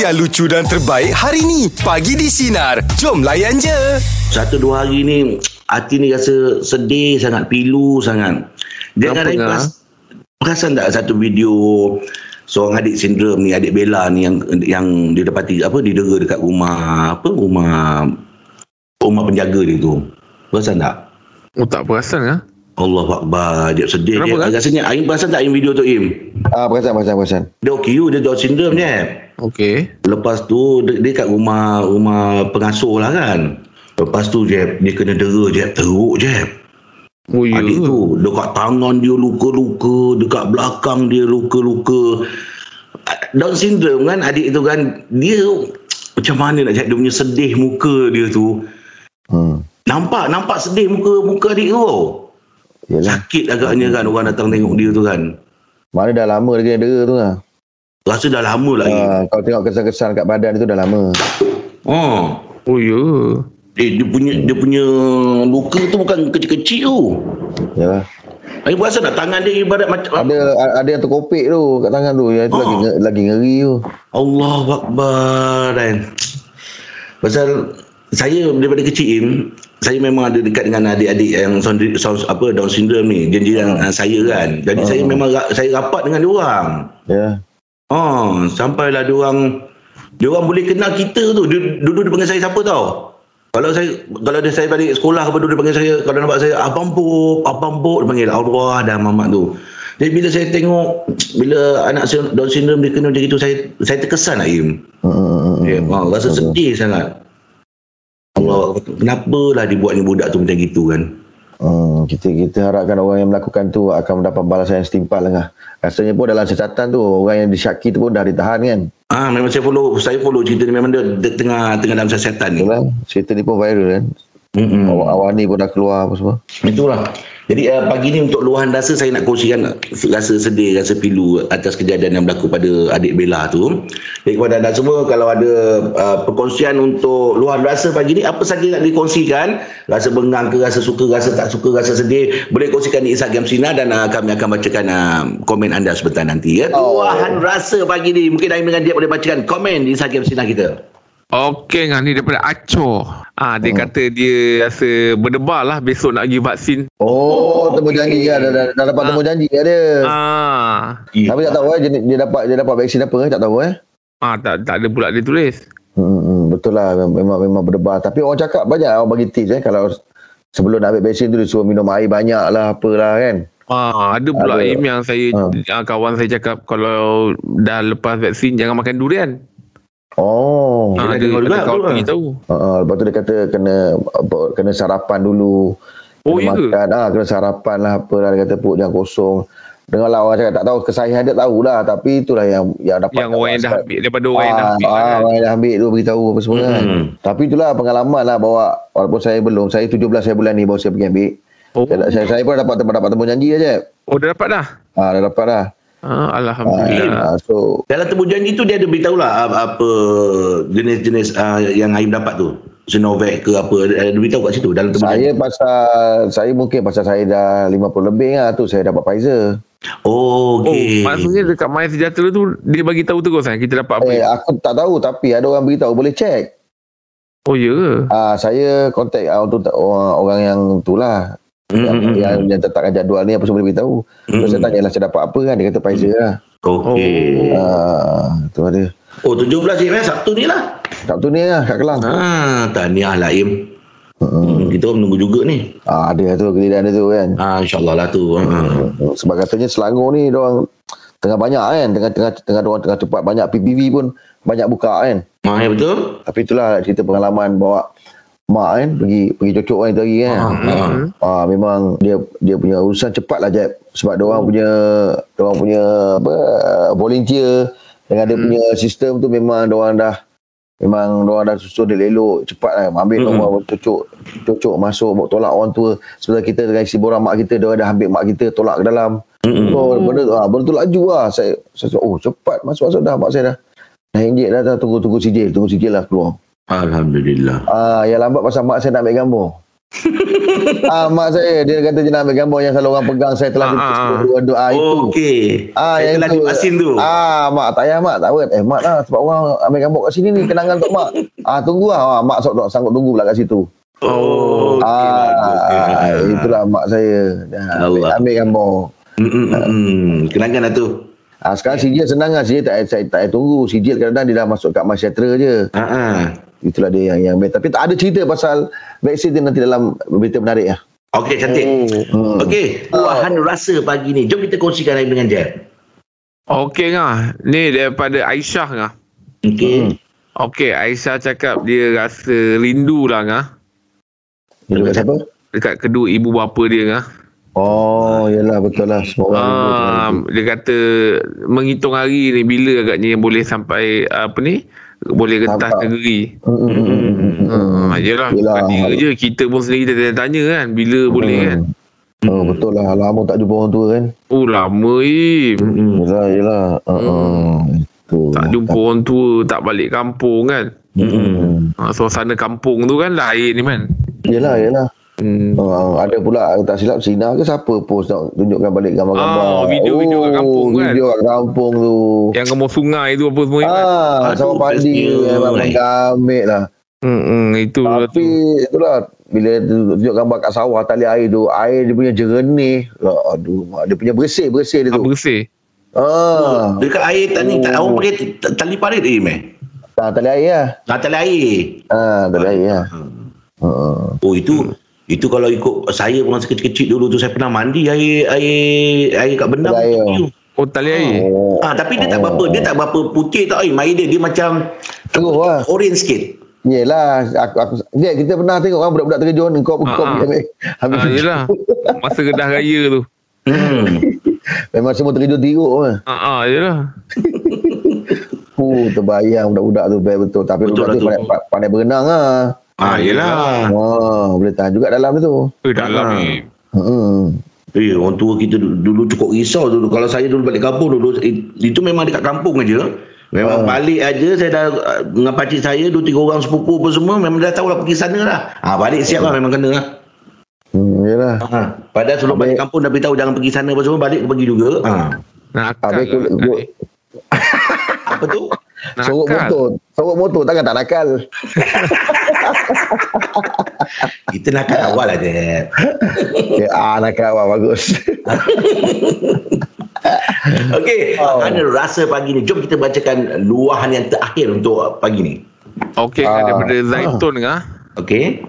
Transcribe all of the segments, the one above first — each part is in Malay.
yang lucu dan terbaik hari ni. Pagi di Sinar. Jom layan je. Satu dua hari ni hati ni rasa sedih sangat, pilu sangat. Jangan Kenapa, peras, perasan tak satu video seorang adik sindrom ni, adik Bella ni yang yang didapati apa didera dekat rumah apa rumah rumah penjaga dia tu. Perasan tak? Oh tak perasan ah. Allah Akbar, dia sedih Kenapa, dia. kan? Rasanya Aim perasan tak Aim video tu Aim? Ah, perasan, perasan, perasan. Dia OKU, dia Down syndrome ni. Okey. Lepas tu dia, dia kat rumah rumah pengasuh lah kan. Lepas tu Jeb, dia kena dera Jeb, teruk Jeb. Oh ya. Adik tu dekat tangan dia luka-luka, dekat belakang dia luka-luka. Down syndrome kan adik tu kan dia macam mana nak cakap dia punya sedih muka dia tu. Hmm. Nampak nampak sedih muka muka adik tu. Yalah. Sakit agaknya kan orang datang tengok dia tu kan. Mana dah lama dia kena dera tu lah. Rasa dah lama lah. Uh. Ah, kalau tengok kesan-kesan kat badan tu dah lama. Oh. Oh ya. Eh, dia punya dia punya luka tu bukan kecil-kecil tu. Yalah. Saya rasa nak tangan dia ibarat macam Ada ada yang terkopik tu kat tangan tu. Yang itu Oh. lagi nge- lagi ngeri tu. Allah Akbar kan. Pasal saya daripada kecil saya memang ada dekat dengan adik-adik yang sound, sound, apa Down syndrome ni, janjian uh, saya kan. Jadi Oh. saya memang ra- saya rapat dengan dia orang. Ya. Oh, sampailah dia orang dia orang boleh kenal kita tu. Dia, dulu dia panggil saya siapa tau? Kalau saya kalau dia saya balik sekolah ke dia panggil saya kalau nampak saya abang Bob, abang Bob dia panggil Allah dan mamak tu. Jadi bila saya tengok bila anak Down syndrome dia kena macam itu saya saya terkesan lah Im. Hmm, hmm, hmm, hmm. Ya, wow, rasa Betul. sedih sangat. Allah, kenapalah dibuat ni budak tu macam gitu kan? Hmm, kita kita harapkan orang yang melakukan tu akan mendapat balasan yang setimpal lah. Rasanya pun dalam catatan tu orang yang disyaki tu pun dah ditahan kan. Ah, memang saya follow, saya follow cerita ni memang dia, dia tengah tengah dalam siasatan ni. Itulah cerita ni pun viral kan. Hmm. Awak-awak ni pun dah keluar apa semua. Itulah. Jadi uh, pagi ni untuk luahan rasa saya nak kongsikan rasa sedih, rasa pilu atas kejadian yang berlaku pada adik Bella tu. Jadi kepada anda semua kalau ada uh, perkongsian untuk luahan rasa pagi ni apa saja nak dikongsikan, rasa bengang ke, rasa suka, rasa tak suka, rasa sedih, boleh kongsikan di Instagram Sina dan uh, kami akan bacakan uh, komen anda sebentar nanti ya. Oh. Luahan rasa pagi ni mungkin Aim dengan dia boleh bacakan komen di Instagram Sina kita. Okey ngah ni daripada Acor. Ah dia Hmm. kata dia rasa berdebar lah besok nak pergi vaksin. Oh, temu janji kan. Dah, dah, dah dapat Ah. temu janji kan dia. Ah. Tapi tak tahu eh dia, dia dapat dia dapat vaksin apa eh tak tahu eh. Ah tak tak ada pula dia tulis. Hmm, hmm, betul lah memang memang, berdebar tapi orang cakap banyak orang bagi tips eh kalau sebelum nak ambil vaksin tu dia suruh minum air banyak lah apalah kan. Ah, ada pula Ada. Im yang saya ah, kawan saya cakap kalau dah lepas vaksin jangan makan durian. Oh. Ah, Dia ada, dengar juga ada kawan lah. pergi tahu. Uh, lepas tu dia kata kena apa, kena sarapan dulu. Oh, kena ya ke? makan, ah, kena sarapan lah apa lah. Dia kata perut jangan kosong. Dengarlah orang cakap tak tahu kesahihan dia tahulah tapi itulah yang yang dapat Yang orang yang dah ambil daripada orang yang dah Ah, ambil ah, kan. orang yang dah ambil tu beritahu apa semua kan. Hmm. Tapi itulah pengalaman lah bawa walaupun saya belum saya 17 saya bulan ni baru saya pergi ambil. Oh, Saya, saya, saya pun dapat dapat temu janji aja. oh dah dapat dah. Ah dah dapat dah. Ah, Alhamdulillah. Ah, so Dalam temu janji tu dia ada beritahu lah apa, jenis-jenis uh, yang Aim dapat tu. Sinovac ke apa. Ada beritahu kat situ dalam temu janji. saya pasal saya mungkin pasal saya dah 50 lebih lah tu saya dapat Pfizer. Oh, Oh, okey. maksudnya dekat My Sejahtera tu dia bagi tahu terus kan kita dapat apa. Eh aku tak tahu tapi ada orang beritahu boleh check. Oh ya ke? Ah saya kontak ah, untuk orang, orang yang tu lah. Hmm, Yang, hmm, yang, yang tertakkan jadual ni apa semua boleh beritahu. hmm. Terus saya tanya lah saya dapat apa kan dia kata Pfizer lah. Okey. Ah tu ada. Oh, 17 Im eh? Sabtu ni lah. Sabtu ni lah kat Kelang. Ah, tahniah lah Im. Hmm. Hmm, kita orang menunggu juga ni. Ah ada tu giliran dia tu kan. Ah, insyaAllah lah tu. Ah. Sebab katanya Selangor ni orang tengah banyak kan tengah tengah tengah orang tengah cepat banyak PPV pun banyak buka kan. Ah, ya betul? Tapi itulah cerita pengalaman bawa mak kan pergi pergi cocok kan itu hari kan. Ah, ah. Hmm. Ah memang dia dia punya urusan cepat lah Jeb sebab dia orang punya dia orang punya apa volunteer dengan dia punya sistem tu memang dia orang dah memang dia orang dah susun dia elok cepat lah ambil Mm-mm. nombor cocok cocok masuk bawa tolak orang tua sebenarnya kita dengan isi borang mak kita dia orang dah ambil mak kita tolak ke dalam Hmm. Oh, benda tu, ah, benda tu laju lah. Saya, saya oh cepat masuk-masuk dah mak saya dah. Dah injek dah, dah tunggu-tunggu sijil. Tunggu sijil lah keluar. Alhamdulillah. Ah, yang lambat pasal mak saya nak ambil gambar. ah, mak saya dia kata dia nak ambil gambar yang selalu orang pegang saya telah Ah, ah, ah. dua doa itu. Oh, okey. Ah, Saya yang telah tu. dipasin tu. Ah, mak tak payah mak, tak apa. Eh, mak lah sebab orang ambil gambar kat sini ni kenangan untuk mak. Ah, tunggu lah. Ah, mak sok sanggup tunggu pula kat situ. Oh, okey. ah, bagus. ah, itulah mak saya. Dah, ambil, Allah. ambil gambar. Mm, mm, mm, mm. Kenangan lah tu. Ah, sekarang sijil senang lah. Sijil tak, tak payah tunggu. Sijil kadang-kadang dia dah masuk kat masyarakat je. Ha ah. Itulah dia yang yang best. Tapi tak ada cerita pasal vaksin dia nanti dalam berita menarik lah. Okey, cantik. Hmm. Okey, luahan rasa pagi ni. Jom kita kongsikan lain dengan Jeb. Okey ngah. Ni daripada Aisyah ngah. Okey. Okey, Aisyah cakap dia rasa rindu lah ngah. Dia dekat siapa? Dekat kedua ibu bapa dia ngah. Oh, yelah betul lah. Semua orang. Ah, dia kata menghitung hari ni bila agaknya yang boleh sampai apa ni boleh rentas Sampai. negeri. Hmm, hmm, hmm, hmm, hmm, hmm. Ha, yelah, Yelah. bukan je. Kita pun sendiri kita tanya kan bila boleh kan. Oh, betul lah. Lama tak jumpa orang tua kan. Oh lama Im. Mm-mm. Yelah, yelah. Uh, uh, itu. Tak jumpa orang tua, tak balik kampung kan. Hmm. Ha, suasana kampung tu kan lain ni man. Yelah, yelah. Hmm. Uh, ada pula tak silap Sina ke siapa post nak tunjukkan balik gambar-gambar. Ah, video-video kat kampung kan? Video kat kampung tu. Yang gemuk sungai tu apa semua kan. Ah, Aduh, sama padi memang mengambil lah. Hmm, hmm, itu lah Tapi tu. itulah bila tunjuk gambar kat sawah tali air tu, air dia punya jernih. Lah, aduh, dia punya bersih bersih dia Tak tu. bersih. Ah, Dekat air tak ni, tak, Oh. orang pakai tali parit eh, meh? ah, tali air lah. Ah, tali air. Ah, tali air lah. Ah. Oh, itu itu kalau ikut saya pun masa kecil-kecil dulu tu saya pernah mandi air air air kat tu. Oh tali air. Oh. Ah, tapi dia tak berapa, dia tak berapa putih tak air. Air dia dia macam Terus lah. orange sikit. Yelah, aku, aku, dia, kita pernah tengok kan budak-budak terjun, kau kau Ah, ah. ambil, ambil Ha, yelah. Masa kedah raya tu. Hmm. Memang semua terkejut tiruk lah. Ha, ha, yelah. Uh, terbayang budak-budak tu betul. Tapi Betul budak lah tu tu. pandai, pandai berenang lah. Ah, yelah. Wah, boleh tahan juga dalam tu. Eh, dalam Ah. ni. Hmm. Eh, orang tua kita dulu, dulu cukup risau dulu. Kalau saya dulu balik kampung dulu, eh, itu memang dekat kampung aja. Memang Ah. balik aja saya dah dengan pakcik saya dua tiga orang sepupu apa semua memang dah tahu lah pergi sana lah. Ah balik siap lah memang kena lah. Hmm, yelah. Ha. Padahal sebelum Habis- balik kampung dah beritahu jangan pergi sana apa semua balik pergi juga. Ha. Nakal Habis lah. Apa tu? Sorok motor. Sorok motor takkan tak nakal. Kita nakal awal lah je. ya, ah, nakal awal bagus. Okey, Oh. mana rasa pagi ni? Jom kita bacakan luahan yang terakhir untuk pagi ni. Okey, Ah. kan daripada Zaitun ngah. Okey.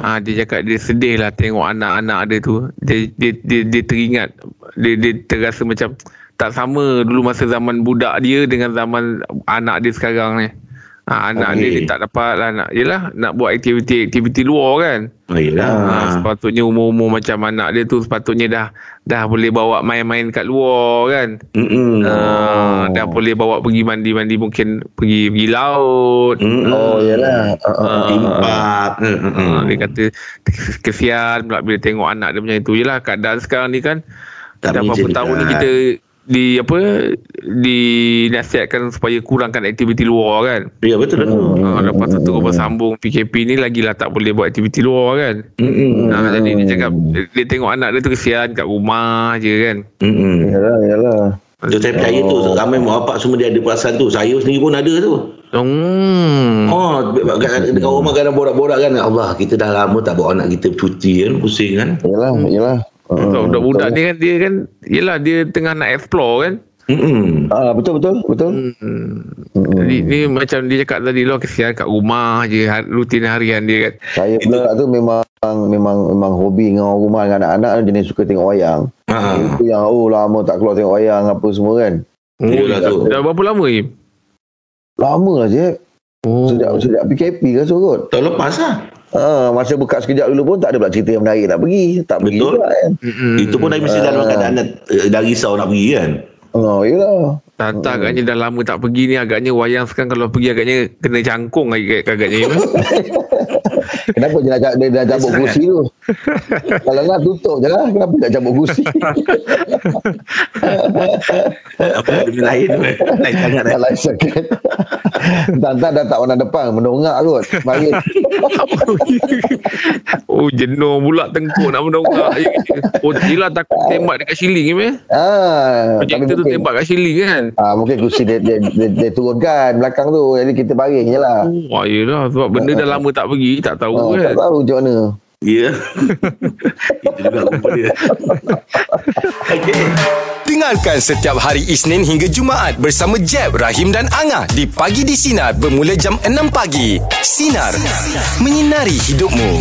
Ha, dia cakap dia sedih lah tengok anak-anak dia tu. Dia, dia, dia, dia teringat. Dia, dia terasa macam tak sama dulu masa zaman budak dia dengan zaman anak dia sekarang ni. Ha, anak Okey. dia, dia tak dapat lah nak, yelah, nak buat aktiviti-aktiviti luar kan. Oh, yelah. Ha, sepatutnya umur-umur macam anak dia tu sepatutnya dah dah boleh bawa main-main kat luar kan. Mm-mm. Ha, dah boleh bawa pergi mandi-mandi mungkin pergi pergi laut. Mm-mm. oh, yelah. Uh, uh, Ah. Timpak. Mm-mm. Ha, dia kata kesian pula bila tengok anak dia macam itu. Yelah keadaan sekarang ni kan Tak dah berapa tahun ni kita di apa dinasihatkan supaya kurangkan aktiviti luar kan. Ya, betul lah tu. Ha, lepas tu terus bersambung PKP ni lagilah tak boleh buat aktiviti luar kan. Mm-mm. Ha, jadi dia cakap dia, dia tengok anak dia tu kesian kat rumah je kan. Mm-mm. yelah, yelah. So, saya percaya tu ramai mak bapak semua dia ada perasaan tu. Saya sendiri pun ada tu. Hmm. Oh, dekat dekat rumah kadang borak-borak kan. Allah, kita dah lama tak bawa anak kita cuti kan. Pusing kan. Yelah, yelah. Uh, So, budak-budak ni kan dia kan yelah dia tengah nak explore kan. Mm-mm. Ah, betul, betul, betul. Hmm. Hmm. Jadi ni macam dia cakap tadi lah kesian kat rumah je rutin harian dia kan. Saya pula tu memang memang memang hobi dengan orang rumah dengan anak-anak jenis suka tengok wayang. Ha. Itu yang oh lama tak keluar tengok wayang apa semua kan. Oh, Yelah dah, tu. dah berapa lama Im? Lama lah je. Oh. Sejak sejak PKP kan kot. Tahun lepas lah. Ha, masa bekat sekejap dulu pun tak ada pula cerita yang menarik nak pergi. Tak pergi Betul. juga kan. Mm-mm. Itu pun dah mesti dalam Ah. keadaan eh, dah risau nak pergi kan. Oh, yelah. Tak, tak agaknya dah lama tak pergi ni agaknya wayang sekarang kalau pergi agaknya kena cangkung lagi agaknya Im. Kenapa dia nak dia dah cabut kursi tu? Kalau nak tutup je lah. Kenapa tak cabut kursi? Apa benda lain tu. eh. Lain sangat tak eh. lain sakit. Tak-tak dah tak warna depan. Mendongak kot. Baris. oh jenuh pula tengkuk nak mendongak. Oh yelah takut tembak dekat siling ni meh. Ah, Projektor tu tembak kat siling kan. Ah, mungkin kursi dia, dia, dia, dia turunkan belakang tu. Jadi kita baring je lah. Oh yelah sebab benda dah lama tak pergi tak tahu Ah, kan. tak tahu macam mana. Ya. Itu juga rupa dia. Okey. Dengarkan setiap hari Isnin hingga Jumaat bersama Jeb, Rahim dan Angah di Pagi di Sinar bermula jam 6 pagi. Sinar. Menyinari hidupmu.